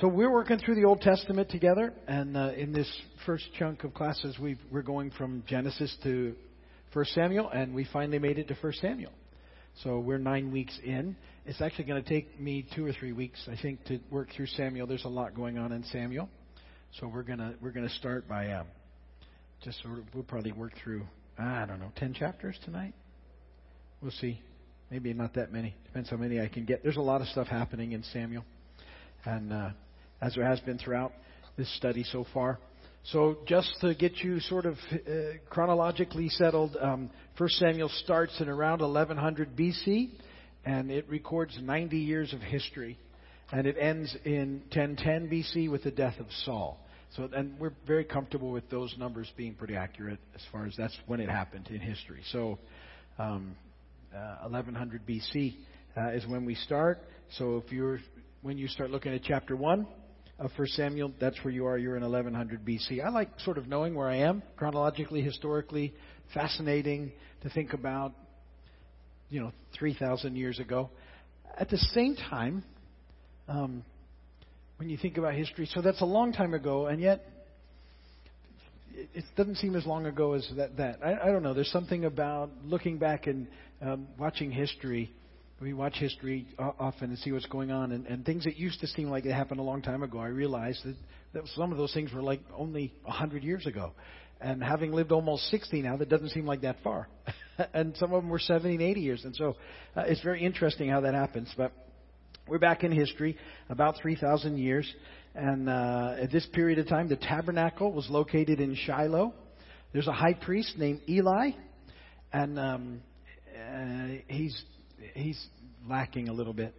So we're working through the Old Testament together, and uh, in this first chunk of classes, we are going from Genesis to 1 Samuel, and we finally made it to 1 Samuel. So we're nine weeks in. It's actually going to take me two or three weeks, I think, to work through Samuel. There's a lot going on in Samuel, so we're gonna we're gonna start by um, just sort of we'll probably work through I don't know ten chapters tonight. We'll see. Maybe not that many. Depends how many I can get. There's a lot of stuff happening in Samuel and uh, as there has been throughout this study so far. So, just to get you sort of uh, chronologically settled, um, 1 Samuel starts in around 1100 BC, and it records 90 years of history, and it ends in 1010 BC with the death of Saul. So, and we're very comfortable with those numbers being pretty accurate as far as that's when it happened in history. So, um, uh, 1100 BC uh, is when we start. So, if you're when you start looking at chapter 1 of 1 Samuel, that's where you are. You're in 1100 BC. I like sort of knowing where I am chronologically, historically. Fascinating to think about, you know, 3,000 years ago. At the same time, um, when you think about history, so that's a long time ago, and yet it doesn't seem as long ago as that. that. I, I don't know. There's something about looking back and um, watching history we watch history often and see what's going on, and, and things that used to seem like they happened a long time ago, I realized that, that some of those things were like only a hundred years ago. And having lived almost 60 now, that doesn't seem like that far. and some of them were 70 and 80 years. And so uh, it's very interesting how that happens. But we're back in history, about 3,000 years. And uh, at this period of time, the tabernacle was located in Shiloh. There's a high priest named Eli, and um, uh, he's he's lacking a little bit.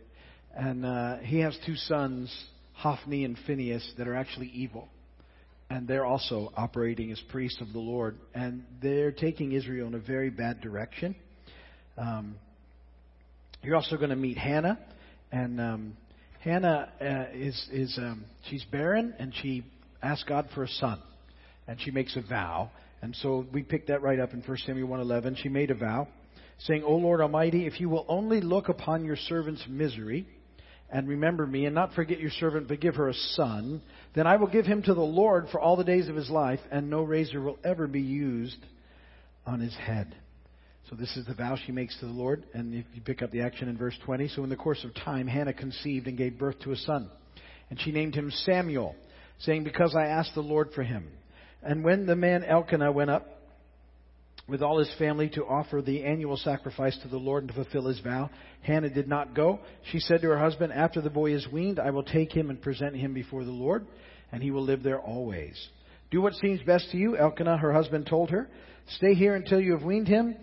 And uh, he has two sons, Hophni and Phinehas, that are actually evil. And they're also operating as priests of the Lord. And they're taking Israel in a very bad direction. Um, you're also going to meet Hannah. And um, Hannah uh, is, is um, she's barren, and she asks God for a son. And she makes a vow. And so we pick that right up in 1 Samuel 1.11. She made a vow saying, O Lord Almighty, if you will only look upon your servant's misery and remember me and not forget your servant, but give her a son, then I will give him to the Lord for all the days of his life, and no razor will ever be used on his head. So this is the vow she makes to the Lord, and if you pick up the action in verse 20, so in the course of time, Hannah conceived and gave birth to a son. And she named him Samuel, saying, Because I asked the Lord for him. And when the man Elkanah went up with all his family to offer the annual sacrifice to the Lord and to fulfill his vow. Hannah did not go. She said to her husband, After the boy is weaned, I will take him and present him before the Lord, and he will live there always. Do what seems best to you, Elkanah, her husband, told her. Stay here until you have weaned him.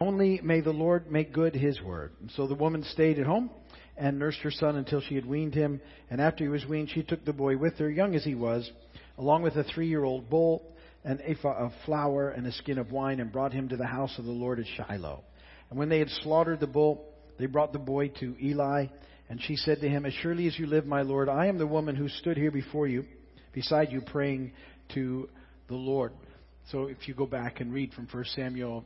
Only may the Lord make good his word. And so the woman stayed at home and nursed her son until she had weaned him. And after he was weaned, she took the boy with her, young as he was, along with a three year old bull an ephah of flour and a skin of wine and brought him to the house of the Lord at Shiloh. And when they had slaughtered the bull, they brought the boy to Eli. And she said to him, As surely as you live, my Lord, I am the woman who stood here before you, beside you, praying to the Lord. So if you go back and read from 1 Samuel,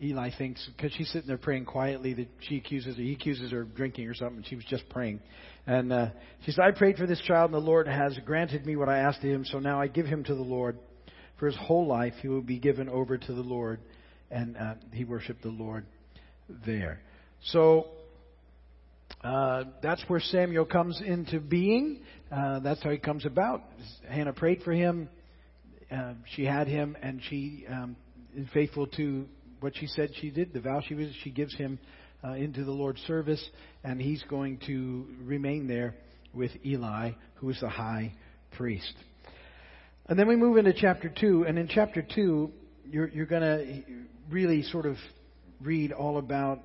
Eli thinks, because she's sitting there praying quietly, that she accuses her, he accuses her of drinking or something. She was just praying. And uh, she said, I prayed for this child, and the Lord has granted me what I asked of him, so now I give him to the Lord. For his whole life, he will be given over to the Lord, and uh, he worshiped the Lord there. So uh, that's where Samuel comes into being. Uh, that's how he comes about. Hannah prayed for him. Uh, she had him, and she um, is faithful to what she said she did. The vow she was, she gives him uh, into the Lord's service, and he's going to remain there with Eli, who is the high priest. And then we move into chapter 2, and in chapter 2, you're, you're going to really sort of read all about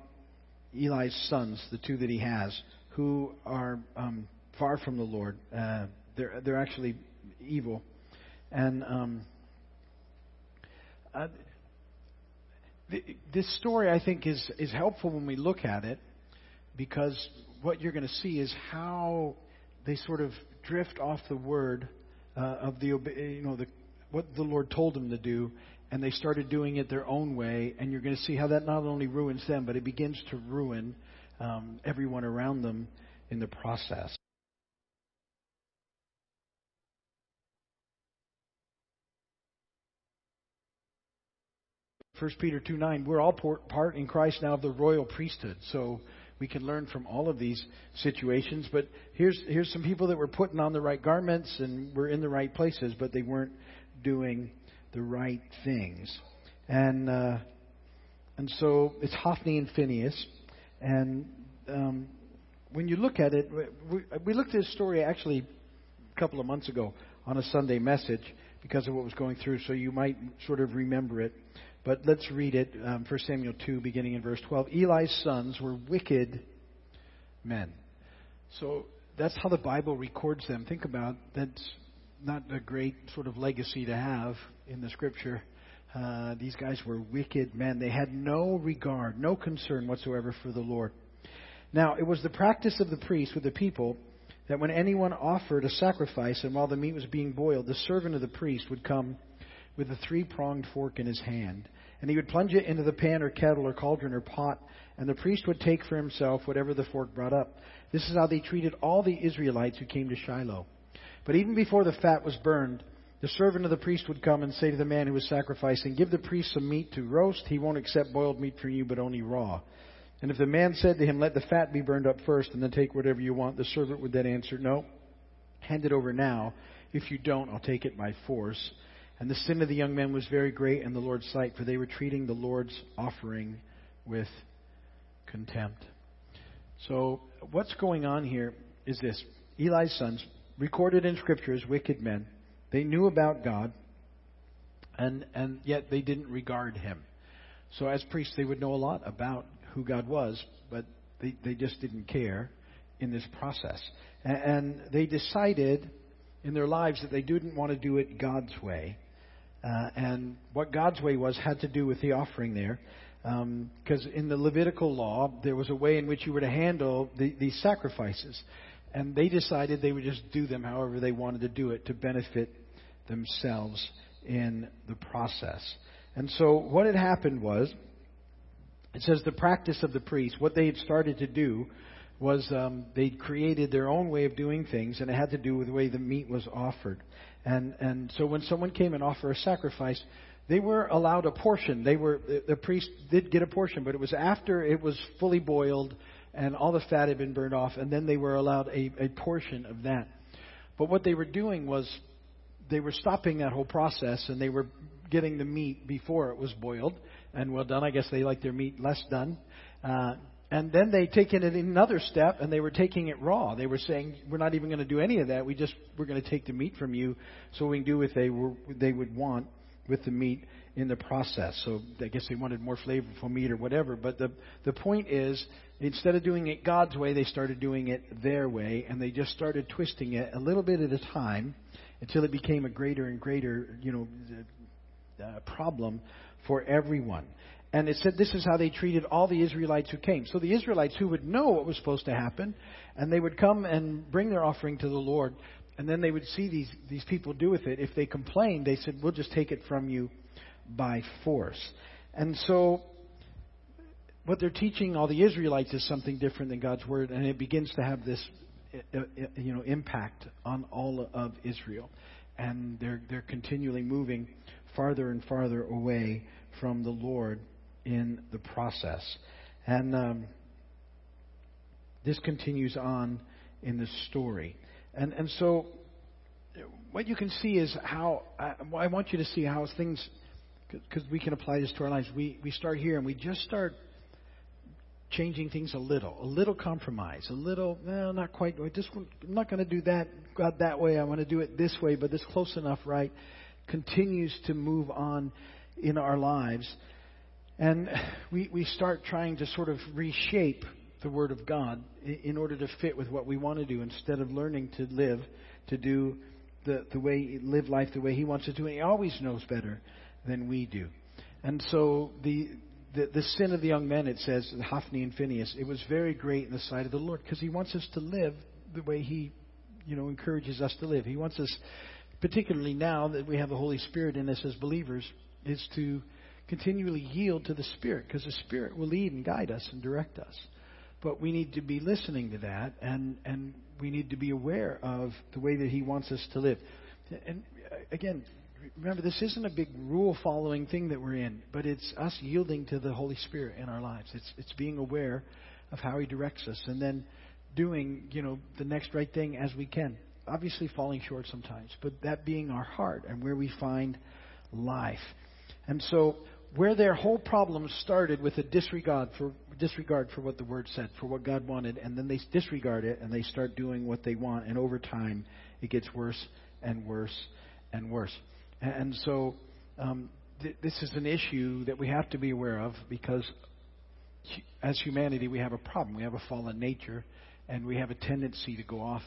Eli's sons, the two that he has, who are um, far from the Lord. Uh, they're, they're actually evil. And um, uh, this story, I think, is, is helpful when we look at it because what you're going to see is how they sort of drift off the word uh, of the you know the what the Lord told them to do, and they started doing it their own way. And you're going to see how that not only ruins them, but it begins to ruin um, everyone around them in the process. First Peter two nine. We're all part in Christ now of the royal priesthood. So we can learn from all of these situations. But here's, here's some people that were putting on the right garments and were in the right places, but they weren't doing the right things. And, uh, and so it's Hophni and Phinehas. And um, when you look at it, we, we looked at this story actually a couple of months ago on a Sunday message because of what was going through, so you might sort of remember it. But let's read it. Um, 1 Samuel 2, beginning in verse 12. Eli's sons were wicked men. So that's how the Bible records them. Think about that's not a great sort of legacy to have in the Scripture. Uh, these guys were wicked men. They had no regard, no concern whatsoever for the Lord. Now, it was the practice of the priests with the people that when anyone offered a sacrifice and while the meat was being boiled, the servant of the priest would come with a three pronged fork in his hand and he would plunge it into the pan or kettle or cauldron or pot, and the priest would take for himself whatever the fork brought up. This is how they treated all the Israelites who came to Shiloh. But even before the fat was burned, the servant of the priest would come and say to the man who was sacrificing, Give the priest some meat to roast. He won't accept boiled meat from you, but only raw. And if the man said to him, Let the fat be burned up first, and then take whatever you want, the servant would then answer, No, hand it over now. If you don't, I'll take it by force. And the sin of the young men was very great in the Lord's sight, for they were treating the Lord's offering with contempt. So, what's going on here is this Eli's sons, recorded in Scripture as wicked men, they knew about God, and, and yet they didn't regard him. So, as priests, they would know a lot about who God was, but they, they just didn't care in this process. And, and they decided in their lives that they didn't want to do it God's way. Uh, and what God's way was had to do with the offering there. Because um, in the Levitical law, there was a way in which you were to handle the, these sacrifices. And they decided they would just do them however they wanted to do it to benefit themselves in the process. And so what had happened was, it says the practice of the priest, what they had started to do was um, they created their own way of doing things, and it had to do with the way the meat was offered. And and so when someone came and offered a sacrifice, they were allowed a portion. They were the priest did get a portion, but it was after it was fully boiled and all the fat had been burned off, and then they were allowed a, a portion of that. But what they were doing was they were stopping that whole process and they were getting the meat before it was boiled and well done. I guess they like their meat less done. Uh, and then they taken it another step and they were taking it raw. They were saying, we're not even going to do any of that. We just, we're going to take the meat from you so we can do what they were, they would want with the meat in the process. So I guess they wanted more flavorful meat or whatever. But the, the point is, instead of doing it God's way, they started doing it their way and they just started twisting it a little bit at a time until it became a greater and greater, you know, uh, problem for everyone. And it said this is how they treated all the Israelites who came. So the Israelites who would know what was supposed to happen, and they would come and bring their offering to the Lord, and then they would see these, these people do with it. If they complained, they said, We'll just take it from you by force. And so what they're teaching all the Israelites is something different than God's word, and it begins to have this you know, impact on all of Israel. And they're, they're continually moving farther and farther away from the Lord in the process. And um, this continues on in the story. And, and so, what you can see is how I, I want you to see how things, because we can apply this to our lives. We, we start here and we just start changing things a little, a little compromise, a little, well, not quite. Just, I'm not going to do that God that way. I want to do it this way, but it's close enough, right? Continues to move on in our lives. And we, we start trying to sort of reshape the Word of God in order to fit with what we want to do instead of learning to live, to do the, the way, live life the way He wants to. And He always knows better than we do. And so the, the, the sin of the young men, it says, Hophni and Phinehas, it was very great in the sight of the Lord because He wants us to live the way He, you know, encourages us to live. He wants us, particularly now that we have the Holy Spirit in us as believers, is to continually yield to the Spirit because the Spirit will lead and guide us and direct us. But we need to be listening to that and, and we need to be aware of the way that He wants us to live. And uh, again, remember, this isn't a big rule following thing that we're in, but it's us yielding to the Holy Spirit in our lives. It's, it's being aware of how He directs us and then doing, you know, the next right thing as we can. Obviously, falling short sometimes, but that being our heart and where we find life. And so, where their whole problem started with a disregard for disregard for what the word said, for what God wanted, and then they disregard it and they start doing what they want, and over time it gets worse and worse and worse. And so, um, th- this is an issue that we have to be aware of because as humanity we have a problem. We have a fallen nature, and we have a tendency to go off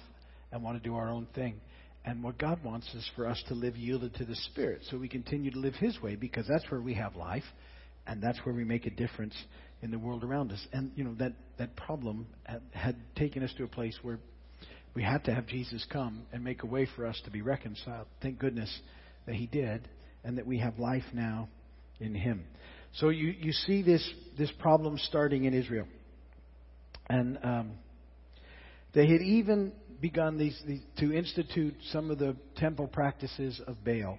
and want to do our own thing. And what God wants is for us to live yielded to the Spirit so we continue to live His way because that's where we have life and that's where we make a difference in the world around us. And, you know, that, that problem had, had taken us to a place where we had to have Jesus come and make a way for us to be reconciled. Thank goodness that He did and that we have life now in Him. So you, you see this, this problem starting in Israel. And um, they had even begun these, these, to institute some of the temple practices of Baal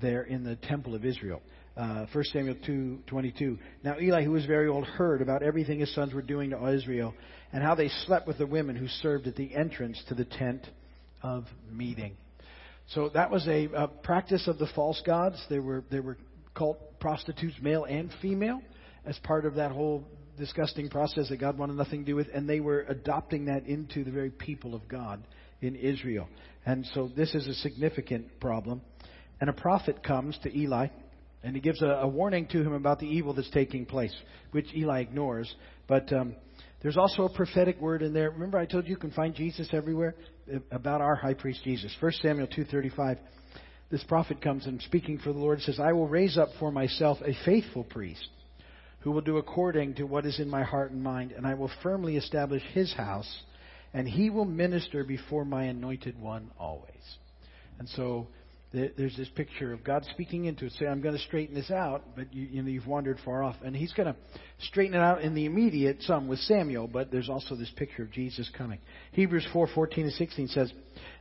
there in the temple of Israel. Uh, 1 Samuel 2:22. Now Eli, who was very old, heard about everything his sons were doing to Israel, and how they slept with the women who served at the entrance to the tent of meeting. So that was a, a practice of the false gods. They were they were cult prostitutes, male and female, as part of that whole disgusting process that God wanted nothing to do with, and they were adopting that into the very people of God in Israel. And so this is a significant problem. And a prophet comes to Eli, and he gives a, a warning to him about the evil that's taking place, which Eli ignores. But um, there's also a prophetic word in there. Remember, I told you you can find Jesus everywhere about our high priest Jesus. 1 Samuel 2:35. This prophet comes and speaking for the Lord says, "I will raise up for myself a faithful priest." Who will do according to what is in my heart and mind, and I will firmly establish his house, and he will minister before my anointed one always. And so there's this picture of God speaking into it, say, I'm going to straighten this out, but you, you know, you've wandered far off. And he's going to straighten it out in the immediate, some with Samuel, but there's also this picture of Jesus coming. Hebrews 4, 14 and 16 says,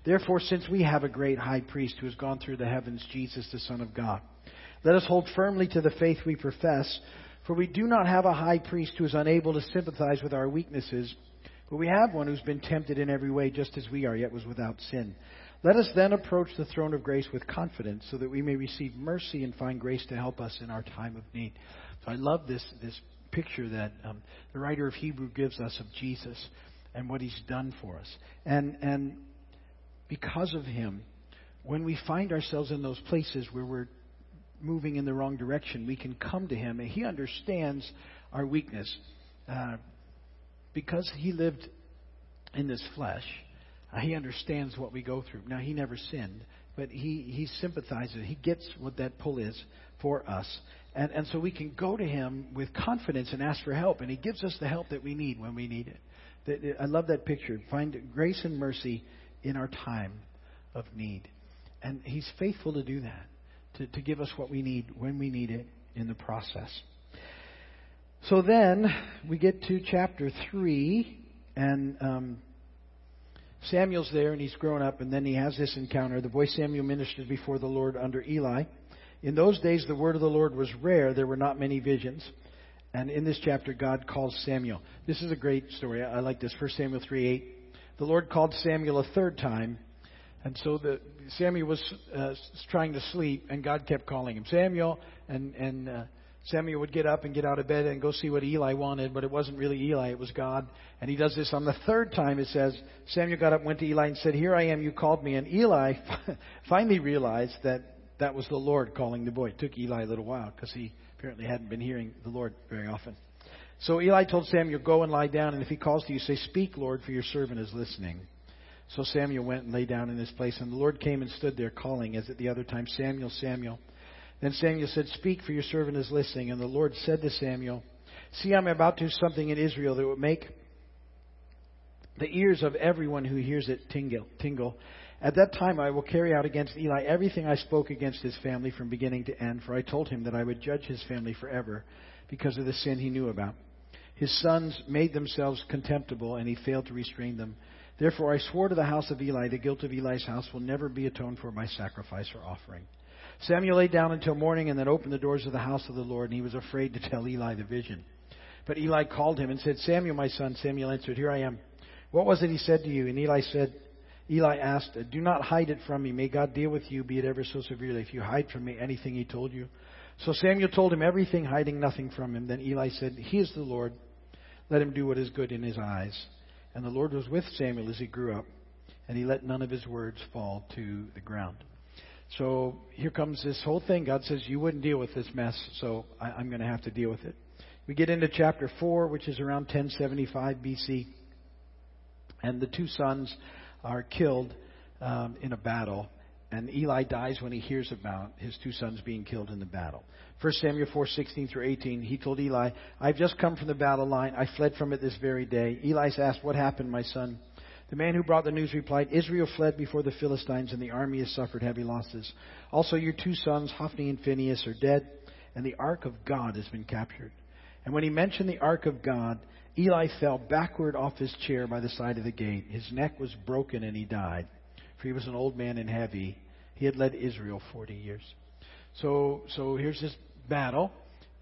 Therefore, since we have a great high priest who has gone through the heavens, Jesus, the Son of God, let us hold firmly to the faith we profess, for we do not have a high priest who is unable to sympathize with our weaknesses, but we have one who's been tempted in every way, just as we are, yet was without sin. Let us then approach the throne of grace with confidence, so that we may receive mercy and find grace to help us in our time of need. So I love this this picture that um, the writer of Hebrew gives us of Jesus and what He's done for us, and and because of Him, when we find ourselves in those places where we're moving in the wrong direction, we can come to Him, and He understands our weakness. Uh, because He lived in this flesh, uh, He understands what we go through. Now, He never sinned, but He, he sympathizes. He gets what that pull is for us. And, and so we can go to Him with confidence and ask for help, and He gives us the help that we need when we need it. I love that picture. Find grace and mercy in our time of need. And He's faithful to do that to, to give us what we need when we need it in the process. So then we get to chapter 3, and um, Samuel's there, and he's grown up, and then he has this encounter. The boy Samuel ministered before the Lord under Eli. In those days, the word of the Lord was rare. There were not many visions. And in this chapter, God calls Samuel. This is a great story. I like this. 1 Samuel 3 8. The Lord called Samuel a third time, and so the, Samuel was uh, trying to sleep, and God kept calling him Samuel, and and uh, Samuel would get up and get out of bed and go see what Eli wanted, but it wasn't really Eli; it was God. And he does this on the third time. It says Samuel got up, went to Eli, and said, "Here I am. You called me." And Eli finally realized that that was the Lord calling the boy. It took Eli a little while because he apparently hadn't been hearing the Lord very often. So Eli told Samuel, "Go and lie down, and if he calls to you, say, Speak, Lord, for your servant is listening." So Samuel went and lay down in his place, and the Lord came and stood there, calling, as at the other time, Samuel, Samuel. Then Samuel said, Speak, for your servant is listening. And the Lord said to Samuel, See, I'm about to do something in Israel that will make the ears of everyone who hears it tingle. tingle. At that time, I will carry out against Eli everything I spoke against his family from beginning to end, for I told him that I would judge his family forever because of the sin he knew about. His sons made themselves contemptible, and he failed to restrain them. Therefore I swore to the house of Eli, the guilt of Eli's house will never be atoned for by sacrifice or offering. Samuel lay down until morning and then opened the doors of the house of the Lord, and he was afraid to tell Eli the vision. But Eli called him and said, Samuel, my son. Samuel answered, Here I am. What was it he said to you? And Eli said, Eli asked, Do not hide it from me. May God deal with you, be it ever so severely, if you hide from me anything he told you. So Samuel told him everything, hiding nothing from him. Then Eli said, He is the Lord. Let him do what is good in his eyes. And the Lord was with Samuel as he grew up, and he let none of his words fall to the ground. So here comes this whole thing. God says, You wouldn't deal with this mess, so I, am going to have to deal with it. We get into chapter 4, which is around 1075 BC. And the two sons are killed um, in a battle. And Eli dies when he hears about his two sons being killed in the battle. 1 Samuel 4:16 through 18. He told Eli, "I've just come from the battle line. I fled from it this very day." Eli asked, "What happened, my son?" The man who brought the news replied, Israel fled before the Philistines, and the army has suffered heavy losses. Also, your two sons, Hophni and Phinehas, are dead, and the ark of God has been captured. And when he mentioned the ark of God, Eli fell backward off his chair by the side of the gate. His neck was broken, and he died, for he was an old man and heavy. He had led Israel 40 years. So, so here's this battle,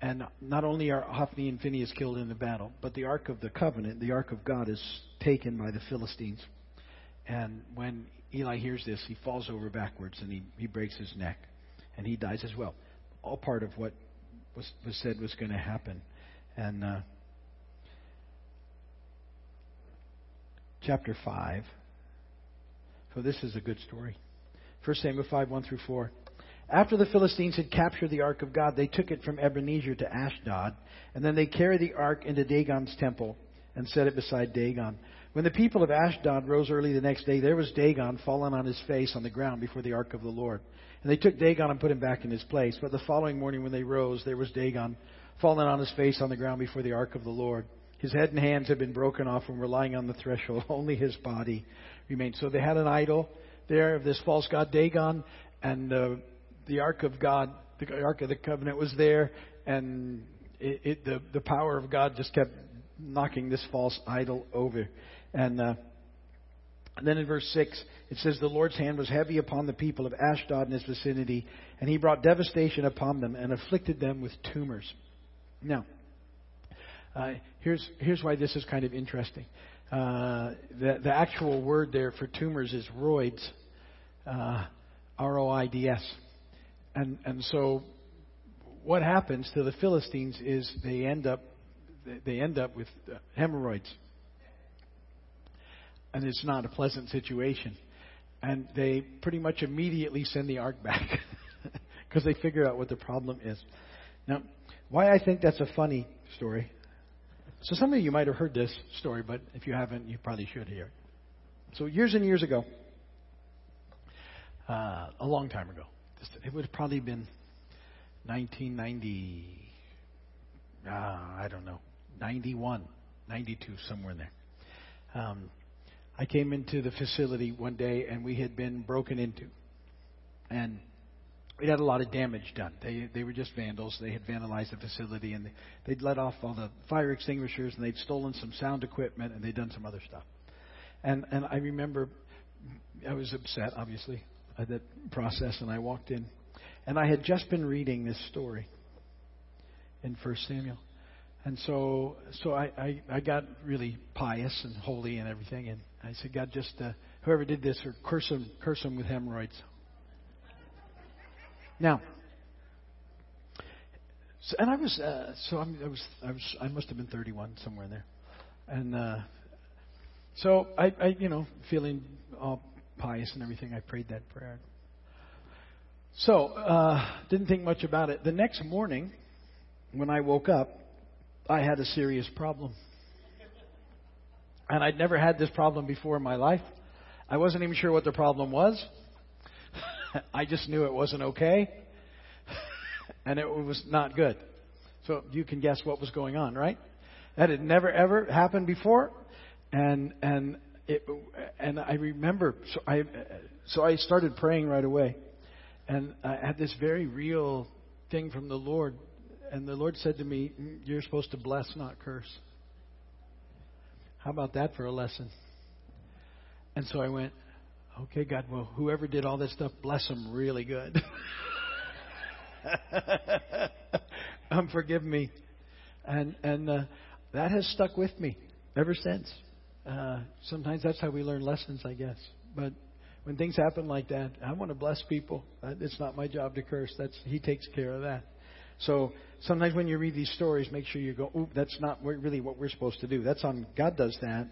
and not only are Hophni and Phinehas killed in the battle, but the Ark of the Covenant, the Ark of God, is taken by the Philistines. And when Eli hears this, he falls over backwards and he, he breaks his neck, and he dies as well. All part of what was, was said was going to happen. And uh, chapter 5. This is a good story. 1 Samuel 5, 1 through 4. After the Philistines had captured the ark of God, they took it from Ebenezer to Ashdod, and then they carried the ark into Dagon's temple and set it beside Dagon. When the people of Ashdod rose early the next day, there was Dagon fallen on his face on the ground before the ark of the Lord. And they took Dagon and put him back in his place. But the following morning when they rose, there was Dagon fallen on his face on the ground before the ark of the Lord. His head and hands had been broken off and were lying on the threshold. Only his body remained. So they had an idol there of this false god Dagon, and uh, the Ark of God, the Ark of the Covenant was there, and it, it, the the power of God just kept knocking this false idol over. And, uh, and then in verse six, it says, "The Lord's hand was heavy upon the people of Ashdod and its vicinity, and He brought devastation upon them and afflicted them with tumors." Now, uh, here's here's why this is kind of interesting. Uh, the the actual word there for tumors is roids, uh, R O I D S. And, and so what happens to the Philistines is they end up, they end up with hemorrhoids. And it's not a pleasant situation. And they pretty much immediately send the ark back because they figure out what the problem is. Now, why I think that's a funny story. So some of you might have heard this story, but if you haven't, you probably should hear it. So years and years ago, uh, a long time ago, it would have probably been 1990, uh, I don't know, 91, 92, somewhere in there. Um, I came into the facility one day and we had been broken into. And we had a lot of damage done. They they were just vandals. They had vandalized the facility and they, they'd let off all the fire extinguishers and they'd stolen some sound equipment and they'd done some other stuff. And and I remember I was upset, obviously uh, that process, and I walked in, and I had just been reading this story in First Samuel, and so so I, I I got really pious and holy and everything, and I said, God, just uh, whoever did this, or curse him, curse him with hemorrhoids. Now. So, and I was uh, so I'm, I was I was I must have been 31 somewhere in there, and uh, so I, I you know feeling all pious and everything. I prayed that prayer. So, uh, didn't think much about it. The next morning, when I woke up, I had a serious problem. And I'd never had this problem before in my life. I wasn't even sure what the problem was. I just knew it wasn't okay. and it was not good. So you can guess what was going on, right? That had never ever happened before. And and it, and I remember, so I, so I started praying right away, and I had this very real thing from the Lord, and the Lord said to me, mm, "You're supposed to bless, not curse." How about that for a lesson? And so I went, okay, God, well, whoever did all this stuff, bless them really good. um, forgive me. And, and uh, that has stuck with me ever since. Uh, sometimes that's how we learn lessons, I guess. But when things happen like that, I want to bless people. It's not my job to curse. That's He takes care of that. So sometimes when you read these stories, make sure you go, "Oop, that's not really what we're supposed to do." That's on God does that,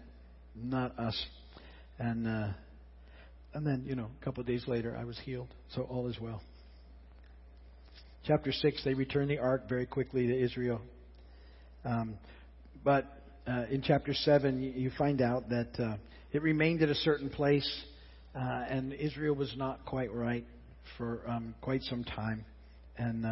not us. And uh, and then you know, a couple of days later, I was healed. So all is well. Chapter six, they return the ark very quickly to Israel. Um, but uh, in chapter 7, you, find out that uh, it remained at a certain place, uh, and Israel was not quite right for um, quite some time. And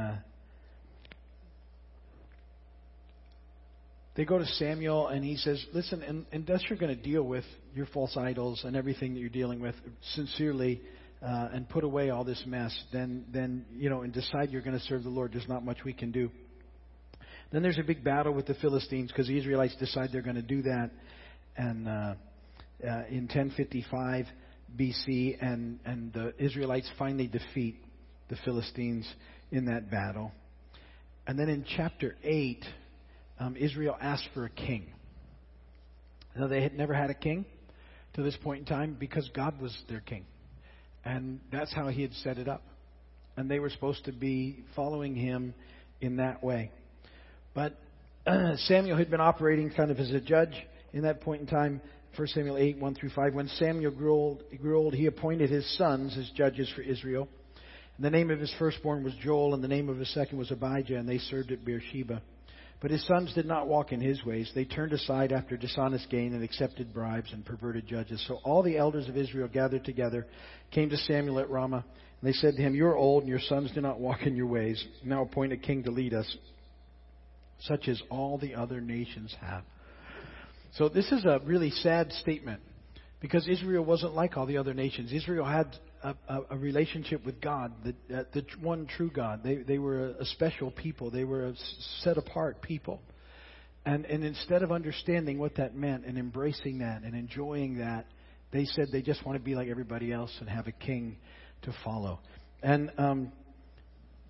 they go to Samuel, and he says, Listen, and, unless you're going to deal with your false idols and everything that you're dealing with sincerely, uh, and put away all this mess, then, then you know, and decide you're going to serve the Lord. There's not much we can do. Then there's a big battle with the Philistines because the Israelites decide they're going to do that. And uh, uh, in 1055 BC, and, and the Israelites finally defeat the Philistines in that battle. And then in chapter 8, um, Israel asked for a king. Now, they had never had a king to this point in time because God was their king. And that's how He had set it up. And they were supposed to be following Him in that way. But uh, Samuel had been operating kind of as a judge in that point in time. 1 Samuel 8, 1 through 5. When Samuel grew old, grew old, he appointed his sons as judges for Israel. And the name of his firstborn was Joel, and the name of his second was Abijah, and they served at Beersheba. But his sons did not walk in his ways. They turned aside after dishonest gain and accepted bribes and perverted judges. So all the elders of Israel gathered together, came to Samuel at Ramah, and they said to him, You are old, and your sons do not walk in your ways. Now appoint a king to lead us such as all the other nations have. So this is a really sad statement because Israel wasn't like all the other nations. Israel had a, a, relationship with God, the, uh, the one true God. They, they were a, a special people. They were a set apart people. And, and instead of understanding what that meant and embracing that and enjoying that, they said they just want to be like everybody else and have a king to follow. And um,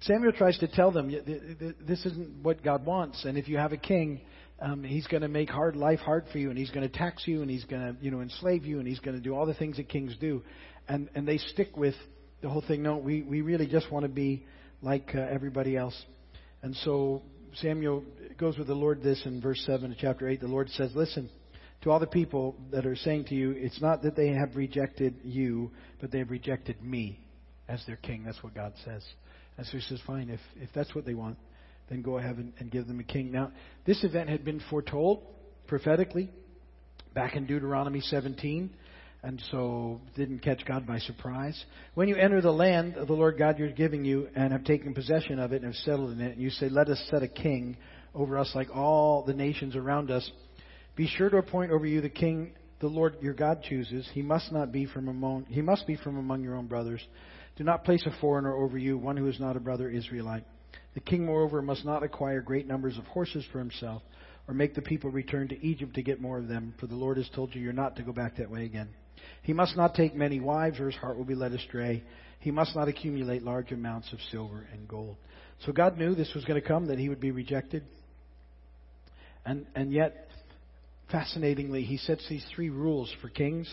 Samuel tries to tell them this isn't what God wants, and if you have a king, um, he's going to make hard life hard for you, and he's going to tax you, and he's going to you know enslave you, and he's going to do all the things that kings do, and and they stick with the whole thing. No, we we really just want to be like uh, everybody else, and so Samuel goes with the Lord this in verse seven of chapter eight. The Lord says, "Listen." To all the people that are saying to you, it's not that they have rejected you, but they have rejected me as their king. That's what God says. And so he says, fine, if, if that's what they want, then go ahead and, and give them a king. Now, this event had been foretold prophetically back in Deuteronomy 17 and so didn't catch God by surprise. When you enter the land of the Lord God you're giving you and have taken possession of it and have settled in it, and you say, Let us set a king over us like all the nations around us, be sure to appoint over you the king the Lord your God chooses. He must not be from among he must be from among your own brothers. Do not place a foreigner over you, one who is not a brother Israelite. The king, moreover, must not acquire great numbers of horses for himself, or make the people return to Egypt to get more of them, for the Lord has told you you're not to go back that way again. He must not take many wives, or his heart will be led astray. He must not accumulate large amounts of silver and gold. So God knew this was going to come, that he would be rejected. And, and yet, fascinatingly, he sets these three rules for kings.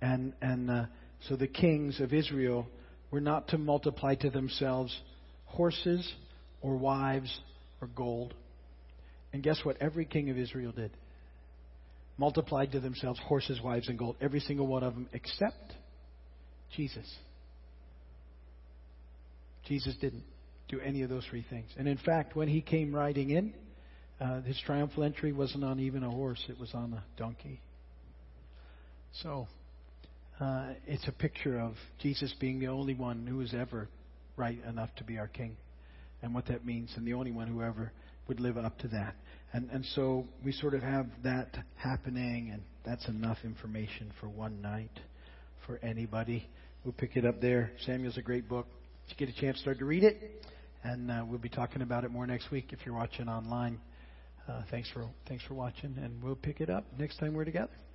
And, and uh, so the kings of Israel were not to multiply to themselves horses or wives or gold. And guess what? Every king of Israel did. Multiplied to themselves horses, wives, and gold. Every single one of them except Jesus. Jesus didn't do any of those three things. And in fact, when he came riding in, uh, his triumphal entry wasn't on even a horse, it was on a donkey. So, uh, it's a picture of Jesus being the only one who was ever right enough to be our king and what that means, and the only one who ever would live up to that. And, and so we sort of have that happening, and that's enough information for one night for anybody. We'll pick it up there. Samuel's a great book. If you get a chance, start to read it, and uh, we'll be talking about it more next week if you're watching online. Uh, thanks for thanks for watching, and we'll pick it up next time we're together.